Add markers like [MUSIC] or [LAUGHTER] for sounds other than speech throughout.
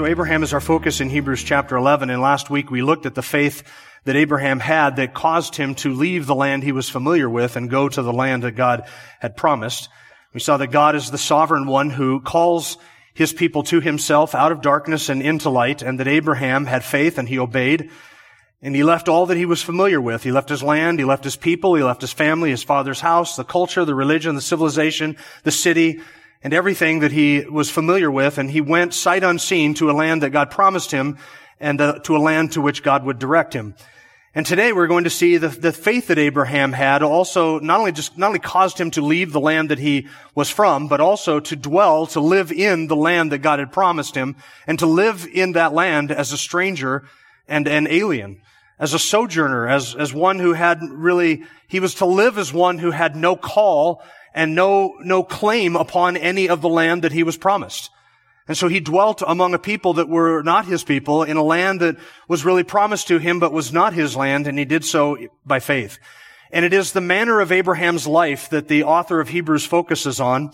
So Abraham is our focus in Hebrews chapter 11, and last week we looked at the faith that Abraham had that caused him to leave the land he was familiar with and go to the land that God had promised. We saw that God is the sovereign one who calls his people to himself out of darkness and into light, and that Abraham had faith and he obeyed. And he left all that he was familiar with. He left his land, he left his people, he left his family, his father's house, the culture, the religion, the civilization, the city, and everything that he was familiar with, and he went sight unseen to a land that God promised him and uh, to a land to which God would direct him. And today we're going to see the, the faith that Abraham had also not only just, not only caused him to leave the land that he was from, but also to dwell, to live in the land that God had promised him, and to live in that land as a stranger and an alien, as a sojourner, as, as one who had really, he was to live as one who had no call and no, no claim upon any of the land that he was promised. And so he dwelt among a people that were not his people in a land that was really promised to him, but was not his land, and he did so by faith. And it is the manner of Abraham's life that the author of Hebrews focuses on,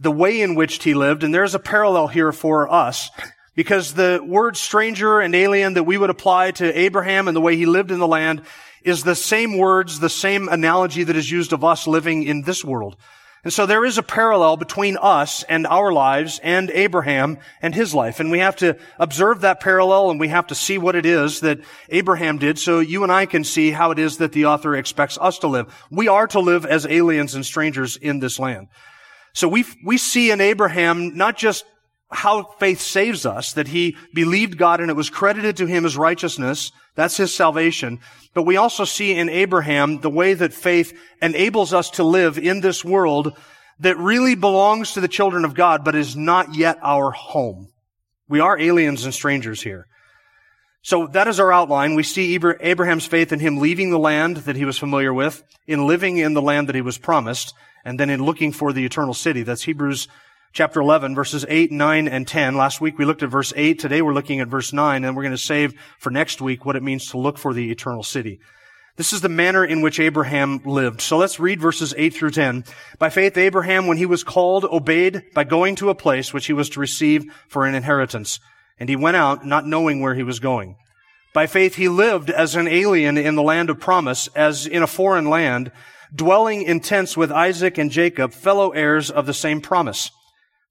the way in which he lived, and there's a parallel here for us, because the word stranger and alien that we would apply to Abraham and the way he lived in the land is the same words, the same analogy that is used of us living in this world. And so there is a parallel between us and our lives and Abraham and his life. And we have to observe that parallel and we have to see what it is that Abraham did so you and I can see how it is that the author expects us to live. We are to live as aliens and strangers in this land. So we, we see in Abraham not just how faith saves us, that he believed God and it was credited to him as righteousness. That's his salvation. But we also see in Abraham the way that faith enables us to live in this world that really belongs to the children of God, but is not yet our home. We are aliens and strangers here. So that is our outline. We see Abraham's faith in him leaving the land that he was familiar with, in living in the land that he was promised, and then in looking for the eternal city. That's Hebrews chapter 11, verses 8, 9, and 10. Last week we looked at verse 8. Today we're looking at verse 9, and we're going to save for next week what it means to look for the eternal city. This is the manner in which Abraham lived. So let's read verses 8 through 10. By faith, Abraham, when he was called, obeyed by going to a place which he was to receive for an inheritance. And he went out, not knowing where he was going. By faith, he lived as an alien in the land of promise, as in a foreign land, dwelling in tents with Isaac and Jacob, fellow heirs of the same promise.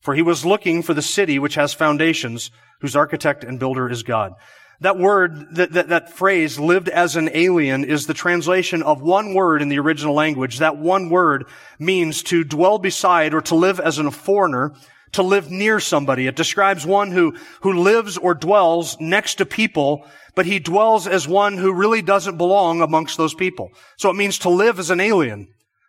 For he was looking for the city which has foundations, whose architect and builder is God. That word, that, that, that, phrase, lived as an alien, is the translation of one word in the original language. That one word means to dwell beside or to live as a foreigner, to live near somebody. It describes one who, who lives or dwells next to people, but he dwells as one who really doesn't belong amongst those people. So it means to live as an alien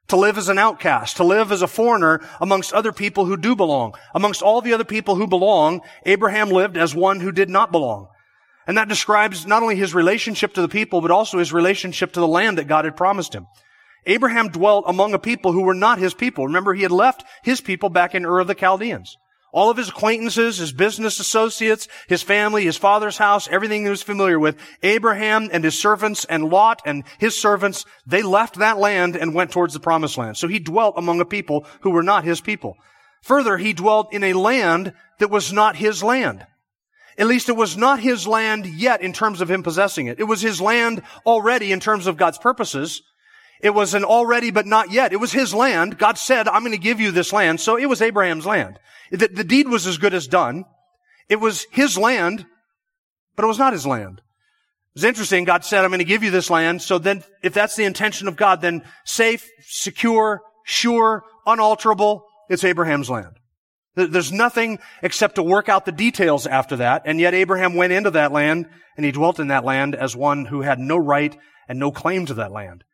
to live as an outcast, to live as a foreigner amongst other people who do belong. Amongst all the other people who belong, Abraham lived as one who did not belong. And that describes not only his relationship to the people, but also his relationship to the land that God had promised him. Abraham dwelt among a people who were not his people. Remember, he had left his people back in Ur of the Chaldeans. All of his acquaintances, his business associates, his family, his father's house, everything he was familiar with, Abraham and his servants and Lot and his servants, they left that land and went towards the promised land. So he dwelt among a people who were not his people. Further, he dwelt in a land that was not his land. At least it was not his land yet in terms of him possessing it. It was his land already in terms of God's purposes. It was an already but not yet. It was his land. God said, I'm going to give you this land. So it was Abraham's land. The, the deed was as good as done. It was his land, but it was not his land. It's interesting. God said, I'm going to give you this land. So then, if that's the intention of God, then safe, secure, sure, unalterable, it's Abraham's land. There's nothing except to work out the details after that. And yet Abraham went into that land and he dwelt in that land as one who had no right and no claim to that land.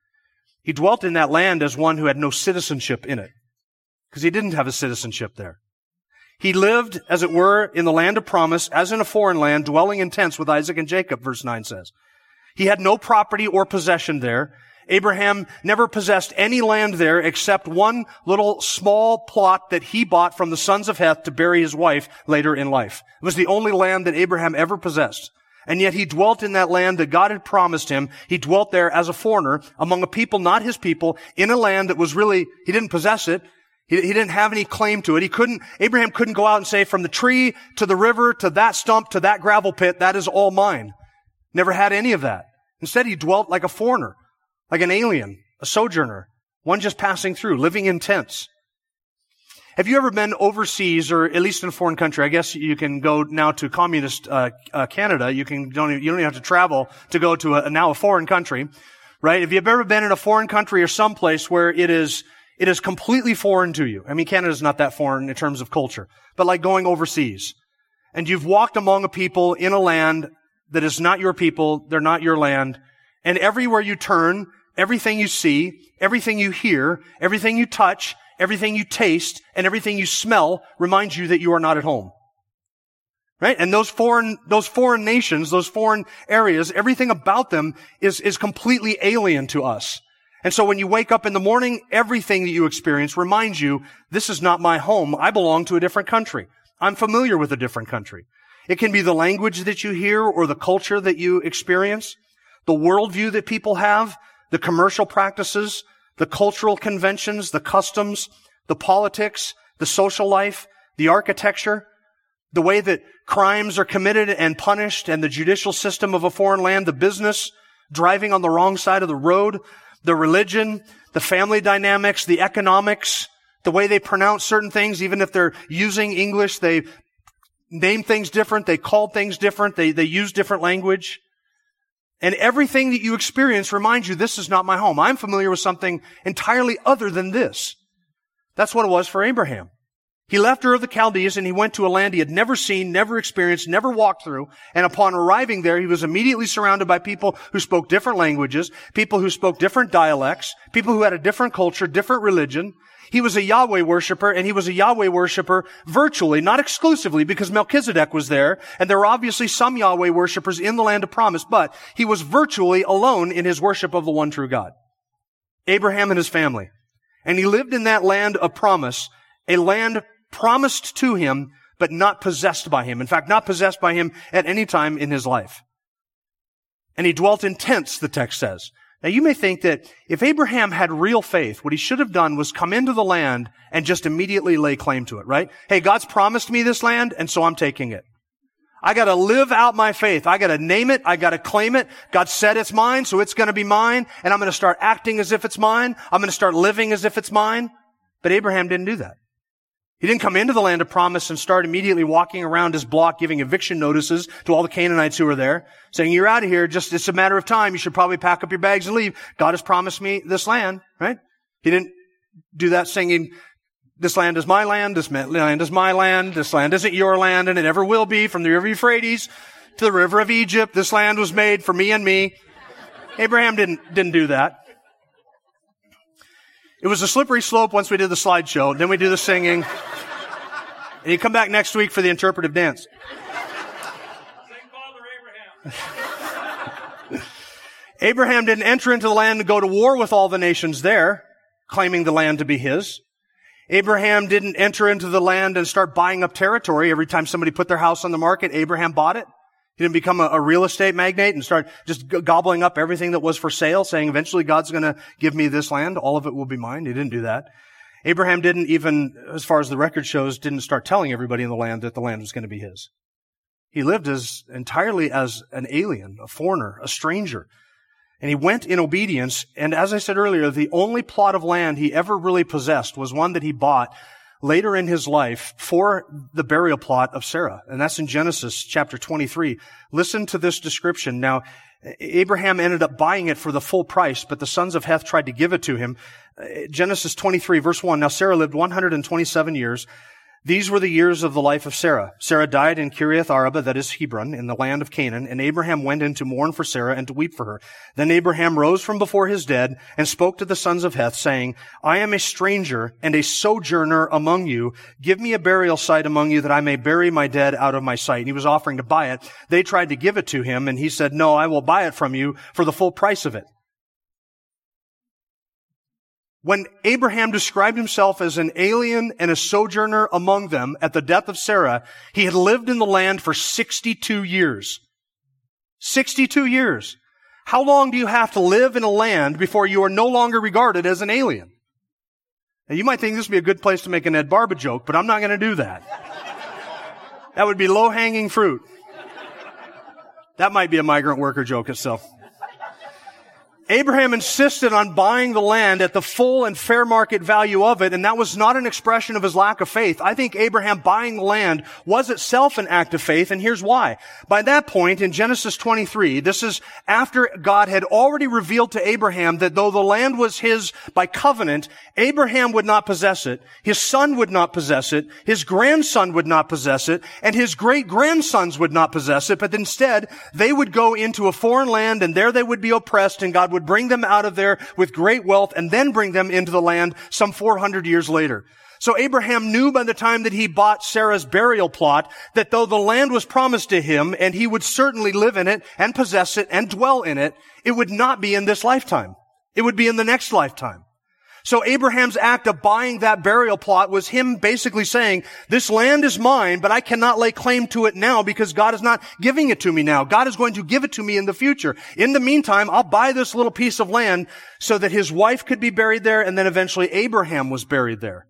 He dwelt in that land as one who had no citizenship in it because he didn't have a citizenship there. He lived, as it were, in the land of promise, as in a foreign land, dwelling in tents with Isaac and Jacob, verse 9 says. He had no property or possession there. Abraham never possessed any land there except one little small plot that he bought from the sons of Heth to bury his wife later in life. It was the only land that Abraham ever possessed. And yet he dwelt in that land that God had promised him. He dwelt there as a foreigner among a people not his people in a land that was really, he didn't possess it. He, he didn't have any claim to it. He couldn't, Abraham couldn't go out and say from the tree to the river to that stump to that gravel pit, that is all mine. Never had any of that. Instead, he dwelt like a foreigner like an alien, a sojourner, one just passing through, living in tents. Have you ever been overseas, or at least in a foreign country? I guess you can go now to communist uh, uh, Canada. You can don't even, you don't even have to travel to go to a, now a foreign country, right? If you've ever been in a foreign country or someplace where it is it is completely foreign to you. I mean, Canada's not that foreign in terms of culture, but like going overseas, and you've walked among a people in a land that is not your people, they're not your land, and everywhere you turn, everything you see, everything you hear, everything you touch, everything you taste, and everything you smell reminds you that you are not at home. Right? And those foreign, those foreign nations, those foreign areas, everything about them is, is completely alien to us. And so when you wake up in the morning, everything that you experience reminds you, this is not my home. I belong to a different country. I'm familiar with a different country. It can be the language that you hear or the culture that you experience, the worldview that people have, the commercial practices, the cultural conventions, the customs, the politics, the social life, the architecture, the way that crimes are committed and punished and the judicial system of a foreign land, the business, driving on the wrong side of the road, the religion, the family dynamics, the economics, the way they pronounce certain things, even if they're using English, they name things different, they call things different, they, they use different language. And everything that you experience reminds you this is not my home. I'm familiar with something entirely other than this. That's what it was for Abraham. He left Ur of the Chaldees and he went to a land he had never seen, never experienced, never walked through. And upon arriving there, he was immediately surrounded by people who spoke different languages, people who spoke different dialects, people who had a different culture, different religion. He was a Yahweh worshiper and he was a Yahweh worshiper virtually, not exclusively because Melchizedek was there and there were obviously some Yahweh worshipers in the land of promise, but he was virtually alone in his worship of the one true God. Abraham and his family. And he lived in that land of promise, a land promised to him, but not possessed by him. In fact, not possessed by him at any time in his life. And he dwelt in tents, the text says. Now you may think that if Abraham had real faith, what he should have done was come into the land and just immediately lay claim to it, right? Hey, God's promised me this land, and so I'm taking it. I gotta live out my faith. I gotta name it. I gotta claim it. God said it's mine, so it's gonna be mine, and I'm gonna start acting as if it's mine. I'm gonna start living as if it's mine. But Abraham didn't do that. He didn't come into the land of promise and start immediately walking around his block giving eviction notices to all the Canaanites who were there, saying, you're out of here, just, it's a matter of time, you should probably pack up your bags and leave. God has promised me this land, right? He didn't do that singing, this land is my land, this land is my land, this land isn't your land, and it never will be from the river Euphrates to the river of Egypt. This land was made for me and me. Abraham didn't, didn't do that. It was a slippery slope once we did the slideshow. Then we do the singing. And you come back next week for the interpretive dance. Abraham. [LAUGHS] Abraham didn't enter into the land to go to war with all the nations there, claiming the land to be his. Abraham didn't enter into the land and start buying up territory. Every time somebody put their house on the market, Abraham bought it. He didn't become a, a real estate magnate and start just g- gobbling up everything that was for sale, saying eventually God's going to give me this land. All of it will be mine. He didn't do that. Abraham didn't even, as far as the record shows, didn't start telling everybody in the land that the land was going to be his. He lived as entirely as an alien, a foreigner, a stranger. And he went in obedience. And as I said earlier, the only plot of land he ever really possessed was one that he bought later in his life for the burial plot of Sarah. And that's in Genesis chapter 23. Listen to this description. Now, Abraham ended up buying it for the full price, but the sons of Heth tried to give it to him. Genesis 23 verse 1. Now Sarah lived 127 years. These were the years of the life of Sarah. Sarah died in Kiriath Arba, that is Hebron, in the land of Canaan, and Abraham went in to mourn for Sarah and to weep for her. Then Abraham rose from before his dead and spoke to the sons of Heth, saying, I am a stranger and a sojourner among you. Give me a burial site among you that I may bury my dead out of my sight. And he was offering to buy it. They tried to give it to him, and he said, No, I will buy it from you for the full price of it. When Abraham described himself as an alien and a sojourner among them at the death of Sarah, he had lived in the land for 62 years. 62 years. How long do you have to live in a land before you are no longer regarded as an alien? Now you might think this would be a good place to make an Ed Barba joke, but I'm not going to do that. that would be low hanging fruit. That might be a migrant worker joke itself. Abraham insisted on buying the land at the full and fair market value of it, and that was not an expression of his lack of faith. I think Abraham buying the land was itself an act of faith, and here's why. By that point, in Genesis 23, this is after God had already revealed to Abraham that though the land was his by covenant, Abraham would not possess it, his son would not possess it, his grandson would not possess it, and his great-grandsons would not possess it, but instead, they would go into a foreign land, and there they would be oppressed, and God would bring them out of there with great wealth and then bring them into the land some 400 years later. So Abraham knew by the time that he bought Sarah's burial plot that though the land was promised to him and he would certainly live in it and possess it and dwell in it, it would not be in this lifetime. It would be in the next lifetime. So Abraham's act of buying that burial plot was him basically saying, this land is mine, but I cannot lay claim to it now because God is not giving it to me now. God is going to give it to me in the future. In the meantime, I'll buy this little piece of land so that his wife could be buried there and then eventually Abraham was buried there.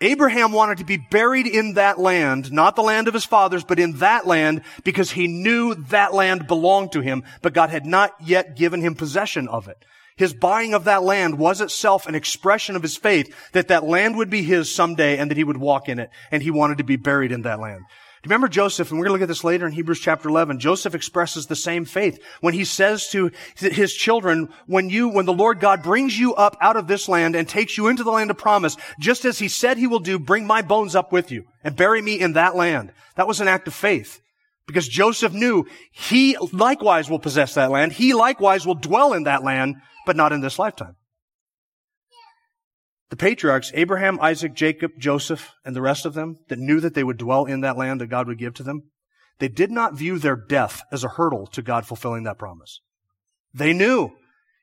Abraham wanted to be buried in that land, not the land of his fathers, but in that land because he knew that land belonged to him, but God had not yet given him possession of it. His buying of that land was itself an expression of his faith that that land would be his someday and that he would walk in it. And he wanted to be buried in that land. Do you remember Joseph? And we're going to look at this later in Hebrews chapter 11. Joseph expresses the same faith when he says to his children, when you, when the Lord God brings you up out of this land and takes you into the land of promise, just as he said he will do, bring my bones up with you and bury me in that land. That was an act of faith. Because Joseph knew he likewise will possess that land. He likewise will dwell in that land but not in this lifetime. The patriarchs, Abraham, Isaac, Jacob, Joseph, and the rest of them that knew that they would dwell in that land that God would give to them, they did not view their death as a hurdle to God fulfilling that promise. They knew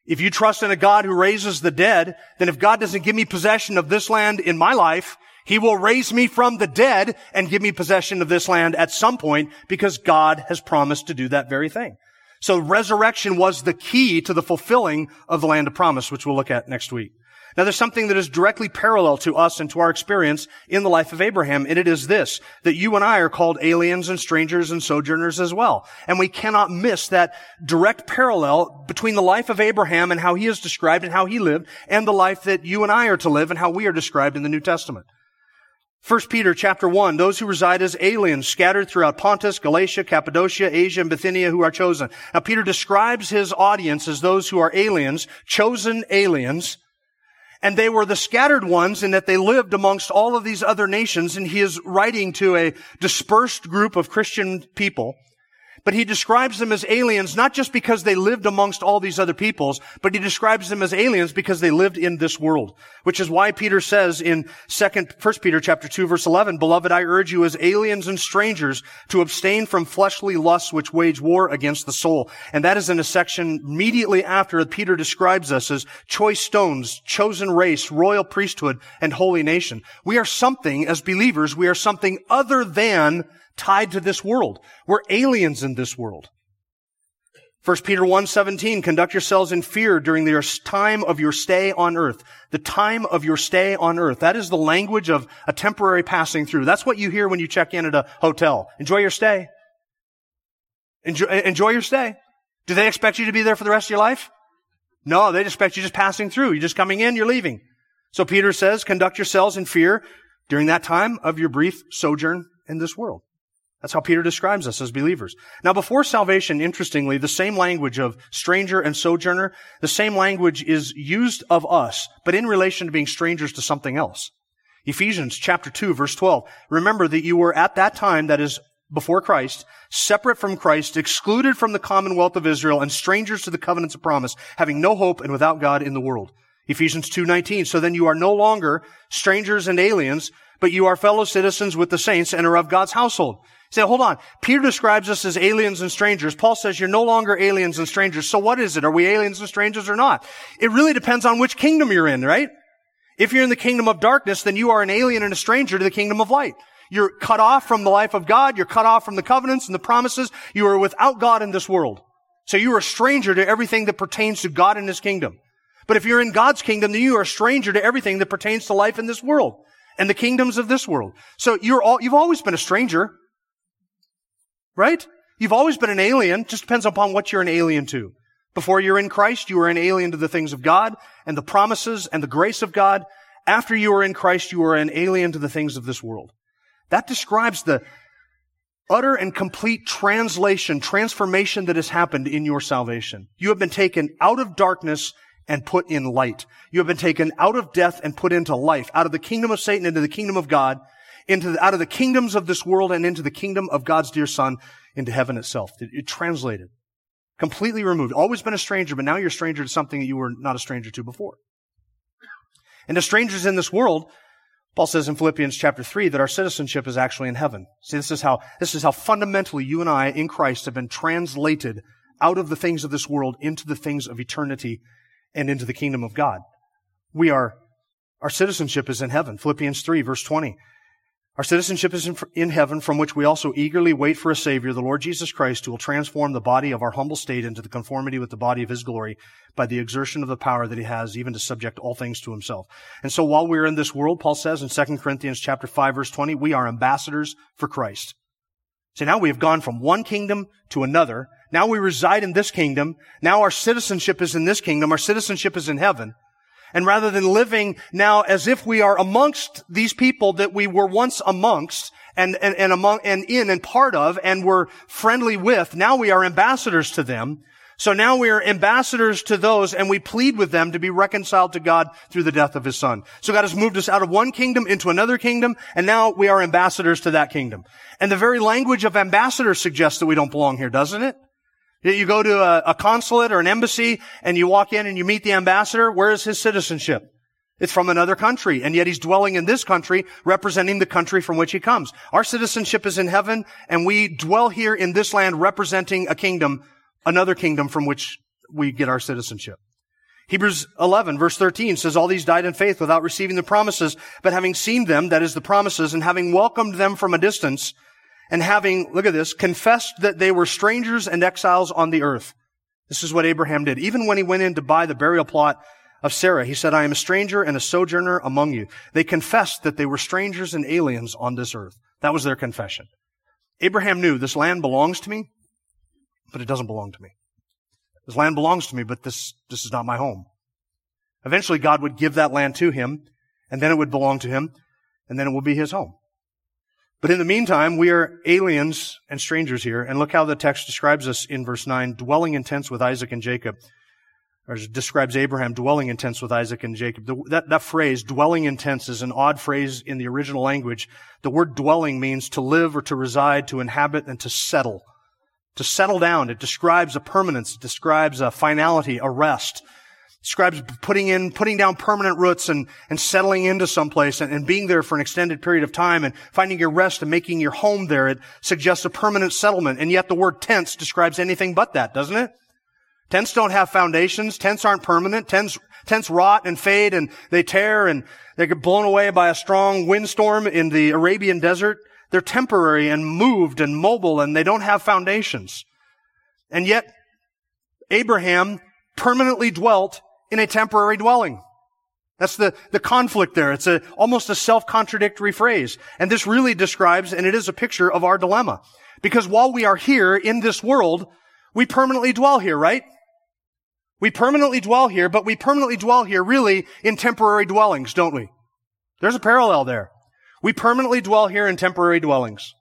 if you trust in a God who raises the dead, then if God doesn't give me possession of this land in my life, He will raise me from the dead and give me possession of this land at some point because God has promised to do that very thing. So resurrection was the key to the fulfilling of the land of promise, which we'll look at next week. Now there's something that is directly parallel to us and to our experience in the life of Abraham, and it is this, that you and I are called aliens and strangers and sojourners as well. And we cannot miss that direct parallel between the life of Abraham and how he is described and how he lived, and the life that you and I are to live and how we are described in the New Testament. 1 Peter chapter 1, those who reside as aliens scattered throughout Pontus, Galatia, Cappadocia, Asia, and Bithynia who are chosen. Now Peter describes his audience as those who are aliens, chosen aliens, and they were the scattered ones in that they lived amongst all of these other nations, and he is writing to a dispersed group of Christian people but he describes them as aliens not just because they lived amongst all these other peoples, but he describes them as aliens because they lived in this world. Which is why Peter says in second, first Peter chapter 2 verse 11, Beloved, I urge you as aliens and strangers to abstain from fleshly lusts which wage war against the soul. And that is in a section immediately after Peter describes us as choice stones, chosen race, royal priesthood, and holy nation. We are something as believers, we are something other than tied to this world. We're aliens in this world. 1 Peter 1:17 conduct yourselves in fear during the time of your stay on earth. The time of your stay on earth. That is the language of a temporary passing through. That's what you hear when you check in at a hotel. Enjoy your stay. Enjoy, enjoy your stay. Do they expect you to be there for the rest of your life? No, they expect you just passing through. You're just coming in, you're leaving. So Peter says, conduct yourselves in fear during that time of your brief sojourn in this world. That's how Peter describes us as believers. Now, before salvation, interestingly, the same language of stranger and sojourner, the same language is used of us, but in relation to being strangers to something else. Ephesians chapter 2 verse 12. Remember that you were at that time, that is before Christ, separate from Christ, excluded from the commonwealth of Israel, and strangers to the covenants of promise, having no hope and without God in the world. Ephesians 2:19. So then you are no longer strangers and aliens, but you are fellow citizens with the saints and are of God's household. Say, hold on. Peter describes us as aliens and strangers. Paul says you're no longer aliens and strangers. So what is it? Are we aliens and strangers or not? It really depends on which kingdom you're in, right? If you're in the kingdom of darkness, then you are an alien and a stranger to the kingdom of light. You're cut off from the life of God. You're cut off from the covenants and the promises. You are without God in this world. So you are a stranger to everything that pertains to God and His kingdom. But if you're in God's kingdom, then you are a stranger to everything that pertains to life in this world and the kingdoms of this world. So you're all, you've always been a stranger. Right? You've always been an alien. Just depends upon what you're an alien to. Before you're in Christ, you are an alien to the things of God and the promises and the grace of God. After you are in Christ, you are an alien to the things of this world. That describes the utter and complete translation, transformation that has happened in your salvation. You have been taken out of darkness and put in light. You have been taken out of death and put into life, out of the kingdom of Satan into the kingdom of God, into the, out of the kingdoms of this world and into the kingdom of God's dear Son, into heaven itself. It, it translated. Completely removed. Always been a stranger, but now you're a stranger to something that you were not a stranger to before. And as strangers in this world, Paul says in Philippians chapter 3 that our citizenship is actually in heaven. See, this is how, this is how fundamentally you and I in Christ have been translated out of the things of this world into the things of eternity and into the kingdom of God. We are, our citizenship is in heaven. Philippians 3 verse 20. Our citizenship is in, heaven, from which we also eagerly wait for a Savior, the Lord Jesus Christ, who will transform the body of our humble state into the conformity with the body of His glory by the exertion of the power that He has, even to subject all things to Himself. And so while we're in this world, Paul says in 2 Corinthians chapter 5 verse 20, we are ambassadors for Christ. So now we have gone from one kingdom to another. Now we reside in this kingdom. Now our citizenship is in this kingdom. Our citizenship is in heaven. And rather than living now as if we are amongst these people that we were once amongst and, and, and among, and in and part of and were friendly with, now we are ambassadors to them. So now we are ambassadors to those and we plead with them to be reconciled to God through the death of his son. So God has moved us out of one kingdom into another kingdom and now we are ambassadors to that kingdom. And the very language of ambassador suggests that we don't belong here, doesn't it? You go to a, a consulate or an embassy and you walk in and you meet the ambassador. Where is his citizenship? It's from another country, and yet he's dwelling in this country, representing the country from which he comes. Our citizenship is in heaven, and we dwell here in this land representing a kingdom, another kingdom from which we get our citizenship. Hebrews 11 verse 13 says, All these died in faith without receiving the promises, but having seen them, that is the promises, and having welcomed them from a distance, and having, look at this, confessed that they were strangers and exiles on the earth. This is what Abraham did. Even when he went in to buy the burial plot of Sarah, he said, I am a stranger and a sojourner among you. They confessed that they were strangers and aliens on this earth. That was their confession. Abraham knew this land belongs to me, but it doesn't belong to me. This land belongs to me, but this, this is not my home. Eventually God would give that land to him, and then it would belong to him, and then it would be his home. But in the meantime, we are aliens and strangers here. And look how the text describes us in verse 9, dwelling in tents with Isaac and Jacob. Or describes Abraham dwelling in tents with Isaac and Jacob. The, that, that phrase, dwelling in tents, is an odd phrase in the original language. The word dwelling means to live or to reside, to inhabit, and to settle. To settle down. It describes a permanence. It describes a finality, a rest describes putting in, putting down permanent roots and, and settling into someplace and, and being there for an extended period of time and finding your rest and making your home there. It suggests a permanent settlement. And yet the word tents describes anything but that, doesn't it? Tents don't have foundations. Tents aren't permanent. Tents, tents rot and fade and they tear and they get blown away by a strong windstorm in the Arabian desert. They're temporary and moved and mobile and they don't have foundations. And yet Abraham permanently dwelt in a temporary dwelling. That's the, the conflict there. It's a, almost a self-contradictory phrase. And this really describes, and it is a picture of our dilemma. Because while we are here in this world, we permanently dwell here, right? We permanently dwell here, but we permanently dwell here really in temporary dwellings, don't we? There's a parallel there. We permanently dwell here in temporary dwellings.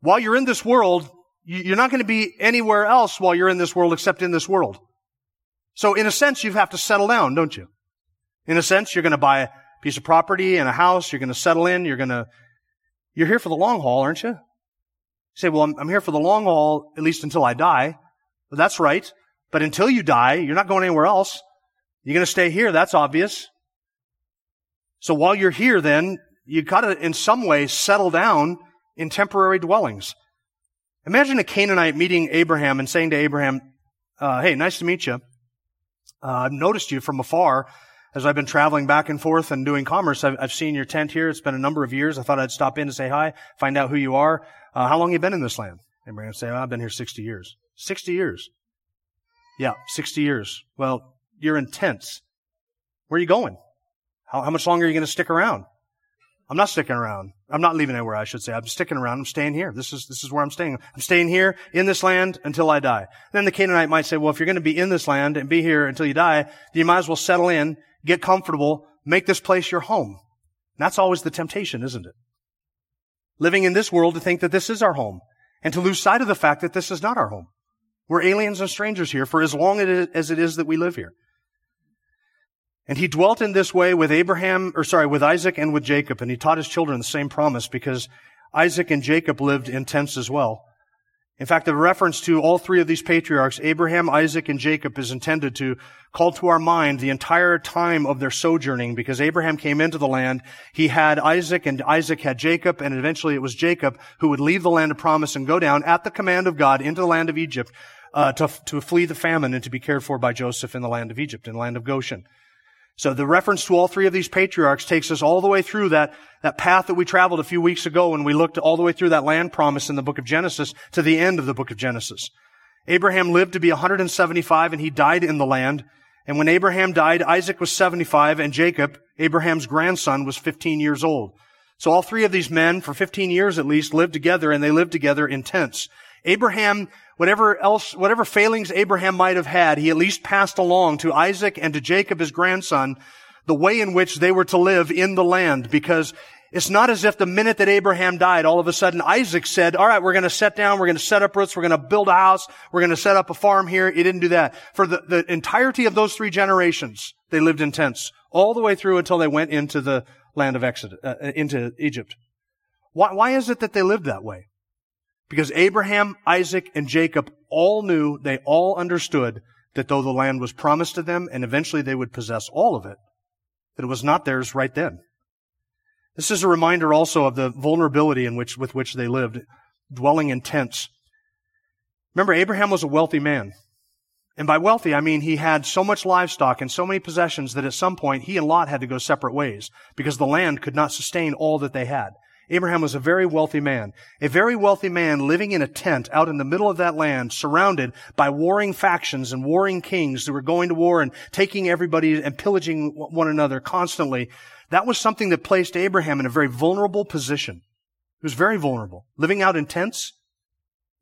While you're in this world, you're not going to be anywhere else while you're in this world except in this world. So in a sense, you have to settle down, don't you? In a sense, you're going to buy a piece of property and a house. You're going to settle in. You're going to, you're here for the long haul, aren't you? You say, well, I'm, I'm here for the long haul, at least until I die. Well, that's right. But until you die, you're not going anywhere else. You're going to stay here. That's obvious. So while you're here, then, you've gotta, in some way, settle down in temporary dwellings. Imagine a Canaanite meeting Abraham and saying to Abraham, uh, hey, nice to meet you. Uh, I've noticed you from afar as I've been traveling back and forth and doing commerce. I've, I've, seen your tent here. It's been a number of years. I thought I'd stop in and say hi, find out who you are. Uh, how long you been in this land? Abraham say, oh, I've been here 60 years. 60 years. Yeah, 60 years. Well, you're in tents. Where are you going? How, how much longer are you going to stick around? I'm not sticking around. I'm not leaving anywhere, I should say. I'm sticking around. I'm staying here. This is, this is where I'm staying. I'm staying here in this land until I die. Then the Canaanite might say, well, if you're going to be in this land and be here until you die, then you might as well settle in, get comfortable, make this place your home. And that's always the temptation, isn't it? Living in this world to think that this is our home and to lose sight of the fact that this is not our home. We're aliens and strangers here for as long as it is that we live here. And he dwelt in this way with Abraham, or sorry, with Isaac and with Jacob, and he taught his children the same promise because Isaac and Jacob lived in tents as well. In fact, the reference to all three of these patriarchs, Abraham, Isaac, and Jacob, is intended to call to our mind the entire time of their sojourning because Abraham came into the land. He had Isaac and Isaac had Jacob and eventually it was Jacob who would leave the land of promise and go down at the command of God into the land of Egypt uh, to, to flee the famine and to be cared for by Joseph in the land of Egypt, in the land of Goshen. So the reference to all three of these patriarchs takes us all the way through that, that path that we traveled a few weeks ago when we looked all the way through that land promise in the book of Genesis to the end of the book of Genesis. Abraham lived to be 175 and he died in the land. And when Abraham died, Isaac was 75 and Jacob, Abraham's grandson, was 15 years old. So all three of these men, for 15 years at least, lived together and they lived together in tents. Abraham whatever else, whatever failings Abraham might have had, he at least passed along to Isaac and to Jacob, his grandson, the way in which they were to live in the land because it's not as if the minute that Abraham died, all of a sudden Isaac said, all right, we're going to set down, we're going to set up roots, we're going to build a house, we're going to set up a farm here. He didn't do that. For the, the entirety of those three generations, they lived in tents all the way through until they went into the land of Exodus, uh, into Egypt. Why, why is it that they lived that way? Because Abraham, Isaac, and Jacob all knew, they all understood that though the land was promised to them and eventually they would possess all of it, that it was not theirs right then. This is a reminder also of the vulnerability in which, with which they lived, dwelling in tents. Remember, Abraham was a wealthy man. And by wealthy, I mean he had so much livestock and so many possessions that at some point he and Lot had to go separate ways because the land could not sustain all that they had. Abraham was a very wealthy man. A very wealthy man living in a tent out in the middle of that land, surrounded by warring factions and warring kings who were going to war and taking everybody and pillaging one another constantly. That was something that placed Abraham in a very vulnerable position. He was very vulnerable. Living out in tents,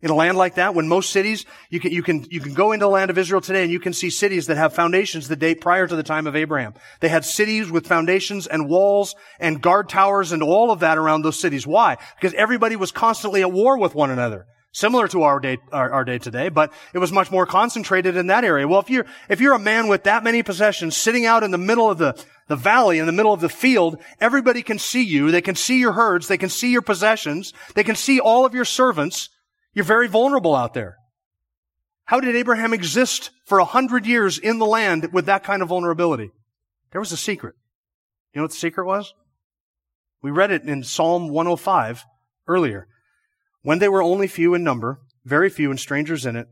in a land like that, when most cities, you can, you can, you can go into the land of Israel today and you can see cities that have foundations that date prior to the time of Abraham. They had cities with foundations and walls and guard towers and all of that around those cities. Why? Because everybody was constantly at war with one another. Similar to our day, our, our day today, but it was much more concentrated in that area. Well, if you're, if you're a man with that many possessions sitting out in the middle of the, the valley, in the middle of the field, everybody can see you. They can see your herds. They can see your possessions. They can see all of your servants. You're very vulnerable out there. How did Abraham exist for a hundred years in the land with that kind of vulnerability? There was a secret. You know what the secret was? We read it in Psalm 105 earlier. When they were only few in number, very few and strangers in it,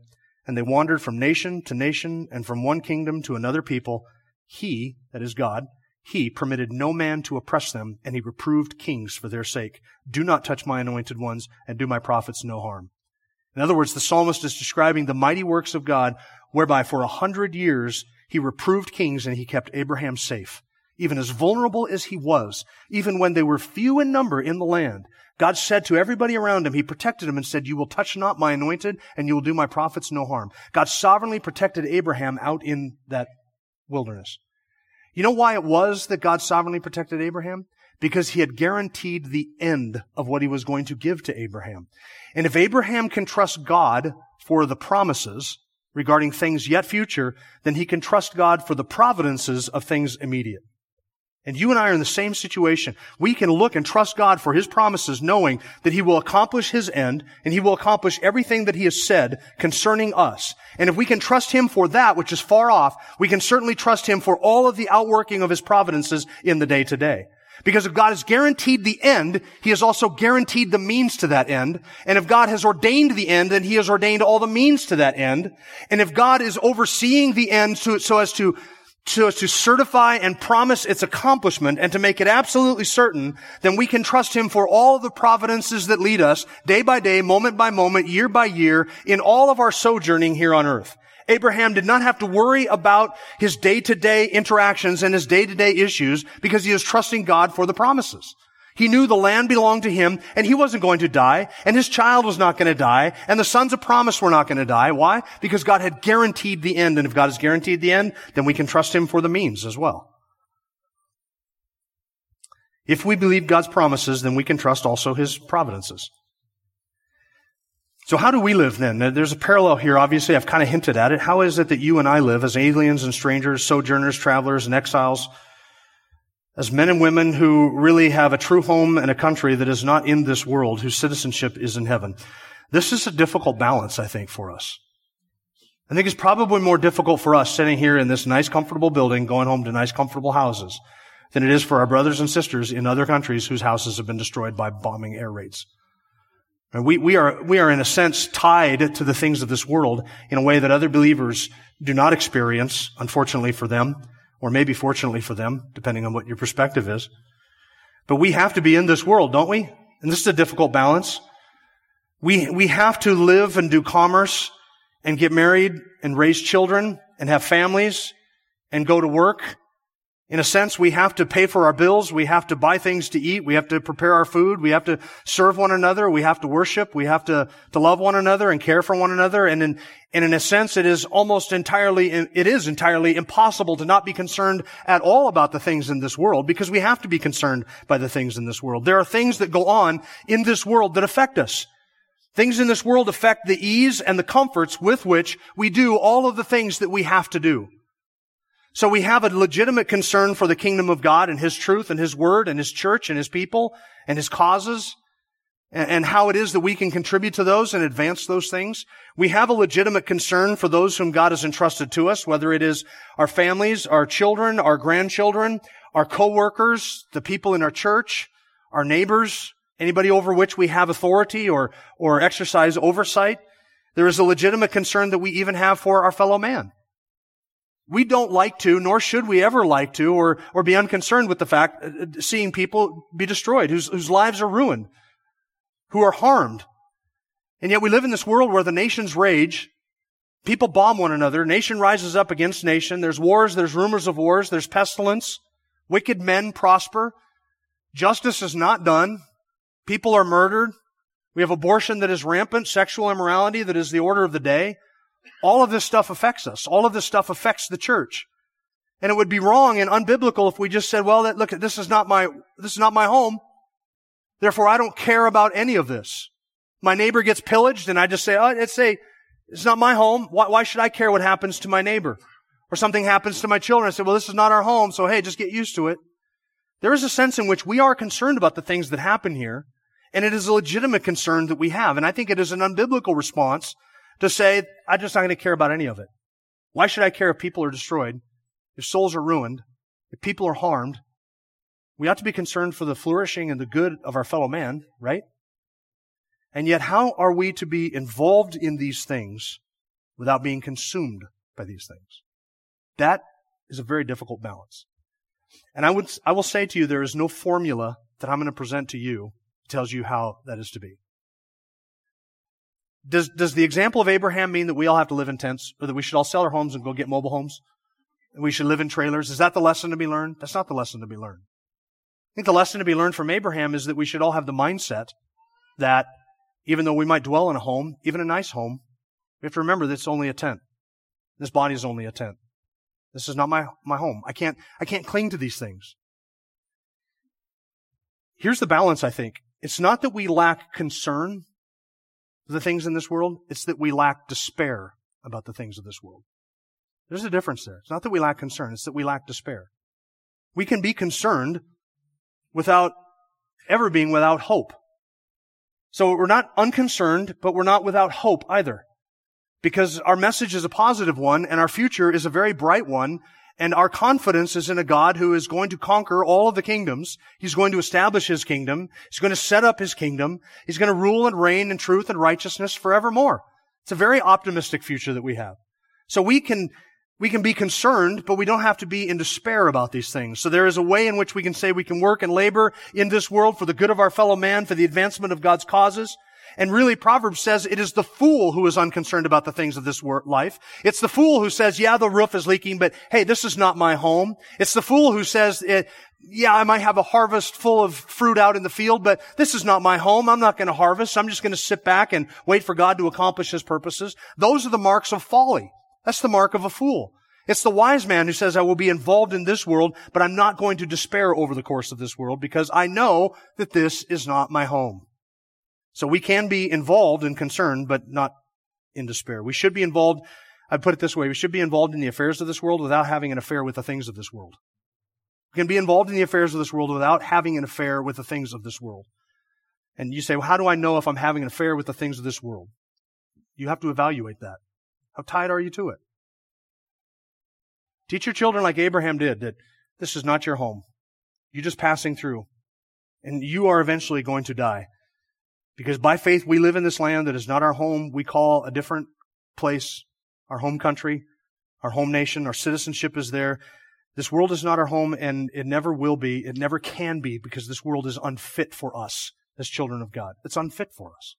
and they wandered from nation to nation and from one kingdom to another people, he, that is God, he permitted no man to oppress them, and he reproved kings for their sake. Do not touch my anointed ones, and do my prophets no harm. In other words, the psalmist is describing the mighty works of God, whereby for a hundred years he reproved kings and he kept Abraham safe. Even as vulnerable as he was, even when they were few in number in the land, God said to everybody around him, He protected him and said, You will touch not my anointed and you will do my prophets no harm. God sovereignly protected Abraham out in that wilderness. You know why it was that God sovereignly protected Abraham? Because he had guaranteed the end of what he was going to give to Abraham. And if Abraham can trust God for the promises regarding things yet future, then he can trust God for the providences of things immediate. And you and I are in the same situation. We can look and trust God for His promises knowing that He will accomplish His end and He will accomplish everything that He has said concerning us. And if we can trust Him for that, which is far off, we can certainly trust Him for all of the outworking of His providences in the day to day. Because if God has guaranteed the end, He has also guaranteed the means to that end. And if God has ordained the end, then He has ordained all the means to that end. And if God is overseeing the end so, so as to to, as to certify and promise its accomplishment and to make it absolutely certain, then we can trust Him for all the providences that lead us day by day, moment by moment, year by year, in all of our sojourning here on earth. Abraham did not have to worry about his day-to-day interactions and his day-to-day issues because he was trusting God for the promises. He knew the land belonged to him and he wasn't going to die and his child was not going to die and the sons of promise were not going to die. Why? Because God had guaranteed the end and if God has guaranteed the end, then we can trust him for the means as well. If we believe God's promises, then we can trust also his providences. So how do we live then? There's a parallel here. Obviously, I've kind of hinted at it. How is it that you and I live as aliens and strangers, sojourners, travelers, and exiles? as men and women who really have a true home and a country that is not in this world, whose citizenship is in heaven. This is a difficult balance, I think, for us. I think it's probably more difficult for us sitting here in this nice, comfortable building, going home to nice, comfortable houses, than it is for our brothers and sisters in other countries whose houses have been destroyed by bombing air raids. We, we are, we are in a sense tied to the things of this world in a way that other believers do not experience, unfortunately for them or maybe fortunately for them, depending on what your perspective is. But we have to be in this world, don't we? And this is a difficult balance. We, we have to live and do commerce and get married and raise children and have families and go to work in a sense, we have to pay for our bills. We have to buy things to eat. We have to prepare our food. We have to serve one another. We have to worship. We have to, to love one another and care for one another. And in, and in a sense, it is almost entirely, it is entirely impossible to not be concerned at all about the things in this world because we have to be concerned by the things in this world. There are things that go on in this world that affect us. Things in this world affect the ease and the comforts with which we do all of the things that we have to do. So we have a legitimate concern for the kingdom of God and His truth and His word and His church and His people and His causes and how it is that we can contribute to those and advance those things. We have a legitimate concern for those whom God has entrusted to us, whether it is our families, our children, our grandchildren, our co-workers, the people in our church, our neighbors, anybody over which we have authority or, or exercise oversight. There is a legitimate concern that we even have for our fellow man. We don't like to, nor should we ever like to, or, or be unconcerned with the fact, uh, uh, seeing people be destroyed, whose, whose lives are ruined, who are harmed. And yet we live in this world where the nations rage, people bomb one another, nation rises up against nation, there's wars, there's rumors of wars, there's pestilence, wicked men prosper, justice is not done, people are murdered, we have abortion that is rampant, sexual immorality that is the order of the day. All of this stuff affects us. All of this stuff affects the church. And it would be wrong and unbiblical if we just said, well, look, this is not my, this is not my home. Therefore, I don't care about any of this. My neighbor gets pillaged and I just say, oh, it's a, it's not my home. Why, why should I care what happens to my neighbor? Or something happens to my children. I say, well, this is not our home. So hey, just get used to it. There is a sense in which we are concerned about the things that happen here. And it is a legitimate concern that we have. And I think it is an unbiblical response to say, I'm just not going to care about any of it. Why should I care if people are destroyed, if souls are ruined, if people are harmed? We ought to be concerned for the flourishing and the good of our fellow man, right? And yet, how are we to be involved in these things without being consumed by these things? That is a very difficult balance. And I would, I will say to you, there is no formula that I'm going to present to you that tells you how that is to be. Does, does the example of Abraham mean that we all have to live in tents or that we should all sell our homes and go get mobile homes? We should live in trailers? Is that the lesson to be learned? That's not the lesson to be learned. I think the lesson to be learned from Abraham is that we should all have the mindset that even though we might dwell in a home, even a nice home, we have to remember that it's only a tent. This body is only a tent. This is not my, my home. I can't, I can't cling to these things. Here's the balance, I think. It's not that we lack concern the things in this world, it's that we lack despair about the things of this world. There's a difference there. It's not that we lack concern, it's that we lack despair. We can be concerned without ever being without hope. So we're not unconcerned, but we're not without hope either. Because our message is a positive one and our future is a very bright one and our confidence is in a God who is going to conquer all of the kingdoms. He's going to establish his kingdom. He's going to set up his kingdom. He's going to rule and reign in truth and righteousness forevermore. It's a very optimistic future that we have. So we can, we can be concerned, but we don't have to be in despair about these things. So there is a way in which we can say we can work and labor in this world for the good of our fellow man, for the advancement of God's causes. And really, Proverbs says it is the fool who is unconcerned about the things of this life. It's the fool who says, yeah, the roof is leaking, but hey, this is not my home. It's the fool who says, eh, yeah, I might have a harvest full of fruit out in the field, but this is not my home. I'm not going to harvest. I'm just going to sit back and wait for God to accomplish his purposes. Those are the marks of folly. That's the mark of a fool. It's the wise man who says, I will be involved in this world, but I'm not going to despair over the course of this world because I know that this is not my home. So we can be involved and concerned, but not in despair. We should be involved, I'd put it this way, we should be involved in the affairs of this world without having an affair with the things of this world. We can be involved in the affairs of this world without having an affair with the things of this world. And you say, well, how do I know if I'm having an affair with the things of this world? You have to evaluate that. How tied are you to it? Teach your children like Abraham did that this is not your home. You're just passing through. And you are eventually going to die. Because by faith we live in this land that is not our home. We call a different place our home country, our home nation. Our citizenship is there. This world is not our home and it never will be. It never can be because this world is unfit for us as children of God. It's unfit for us.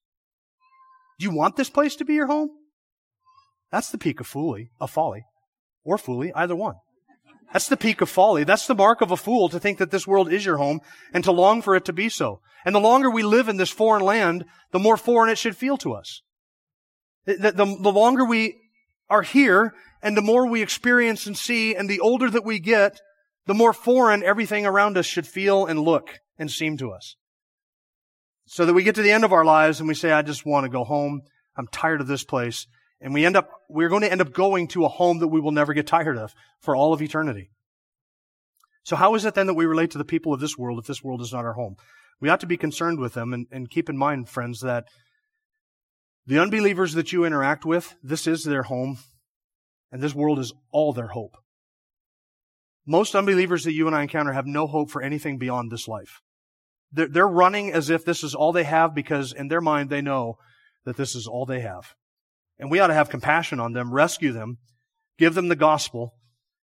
Do you want this place to be your home? That's the peak of folly, of folly, or folly, either one. That's the peak of folly. That's the mark of a fool to think that this world is your home and to long for it to be so. And the longer we live in this foreign land, the more foreign it should feel to us. The, the, the, longer we are here and the more we experience and see and the older that we get, the more foreign everything around us should feel and look and seem to us. So that we get to the end of our lives and we say, I just want to go home. I'm tired of this place. And we end up, we're going to end up going to a home that we will never get tired of for all of eternity. So how is it then that we relate to the people of this world if this world is not our home? We ought to be concerned with them and, and keep in mind, friends, that the unbelievers that you interact with, this is their home, and this world is all their hope. Most unbelievers that you and I encounter have no hope for anything beyond this life. They're, they're running as if this is all they have because in their mind they know that this is all they have. And we ought to have compassion on them, rescue them, give them the gospel,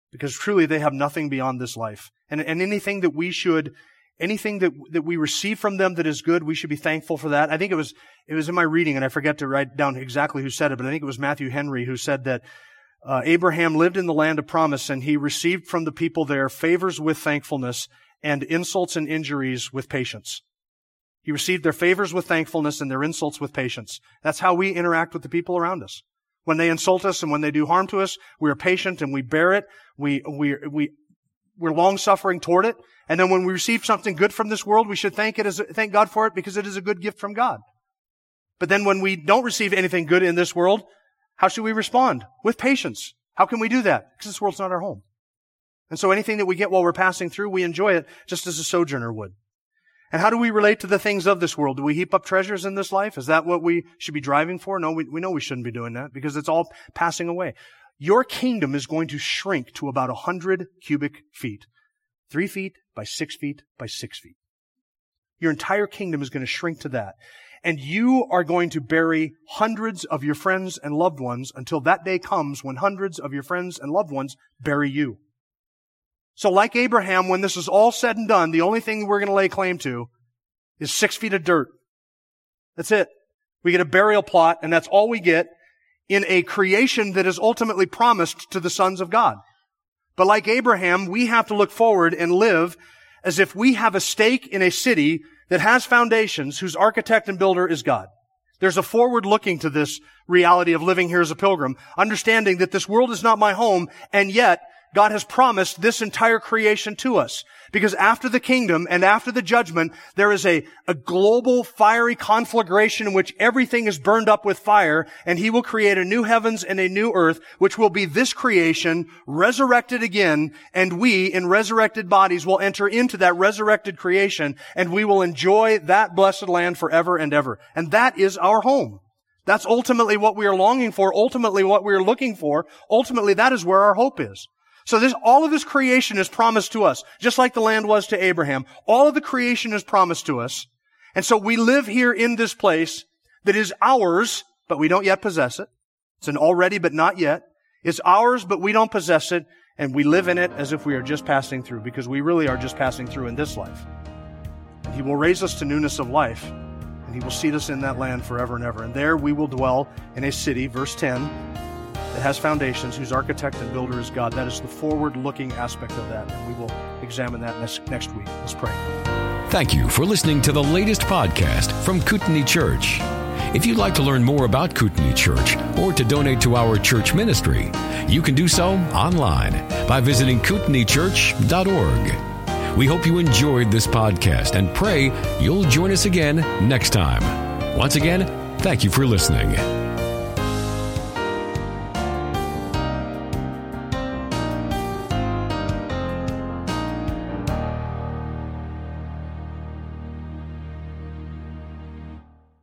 because truly they have nothing beyond this life. And, and anything that we should, anything that, that we receive from them that is good, we should be thankful for that. I think it was, it was in my reading, and I forget to write down exactly who said it, but I think it was Matthew Henry who said that uh, Abraham lived in the land of promise and he received from the people there favors with thankfulness and insults and injuries with patience. He received their favors with thankfulness and their insults with patience. That's how we interact with the people around us. When they insult us and when they do harm to us, we are patient and we bear it. We, we, we, we're long suffering toward it. And then when we receive something good from this world, we should thank it as, thank God for it because it is a good gift from God. But then when we don't receive anything good in this world, how should we respond? With patience. How can we do that? Because this world's not our home. And so anything that we get while we're passing through, we enjoy it just as a sojourner would. And how do we relate to the things of this world? Do we heap up treasures in this life? Is that what we should be driving for? No, we, we know we shouldn't be doing that because it's all passing away. Your kingdom is going to shrink to about a hundred cubic feet. Three feet by six feet by six feet. Your entire kingdom is going to shrink to that. And you are going to bury hundreds of your friends and loved ones until that day comes when hundreds of your friends and loved ones bury you. So like Abraham, when this is all said and done, the only thing we're going to lay claim to is six feet of dirt. That's it. We get a burial plot and that's all we get in a creation that is ultimately promised to the sons of God. But like Abraham, we have to look forward and live as if we have a stake in a city that has foundations whose architect and builder is God. There's a forward looking to this reality of living here as a pilgrim, understanding that this world is not my home, and yet God has promised this entire creation to us. Because after the kingdom and after the judgment, there is a, a global fiery conflagration in which everything is burned up with fire, and he will create a new heavens and a new earth, which will be this creation resurrected again, and we in resurrected bodies will enter into that resurrected creation, and we will enjoy that blessed land forever and ever. And that is our home. That's ultimately what we are longing for, ultimately what we are looking for. Ultimately, that is where our hope is. So this, all of this creation is promised to us, just like the land was to Abraham. All of the creation is promised to us. And so we live here in this place that is ours, but we don't yet possess it. It's an already, but not yet. It's ours, but we don't possess it. And we live in it as if we are just passing through, because we really are just passing through in this life. And he will raise us to newness of life, and he will seat us in that land forever and ever. And there we will dwell in a city, verse 10, that has foundations, whose architect and builder is God. That is the forward looking aspect of that. And we will examine that next, next week. Let's pray. Thank you for listening to the latest podcast from Kootenai Church. If you'd like to learn more about Kootenai Church or to donate to our church ministry, you can do so online by visiting kootenaichurch.org. We hope you enjoyed this podcast and pray you'll join us again next time. Once again, thank you for listening.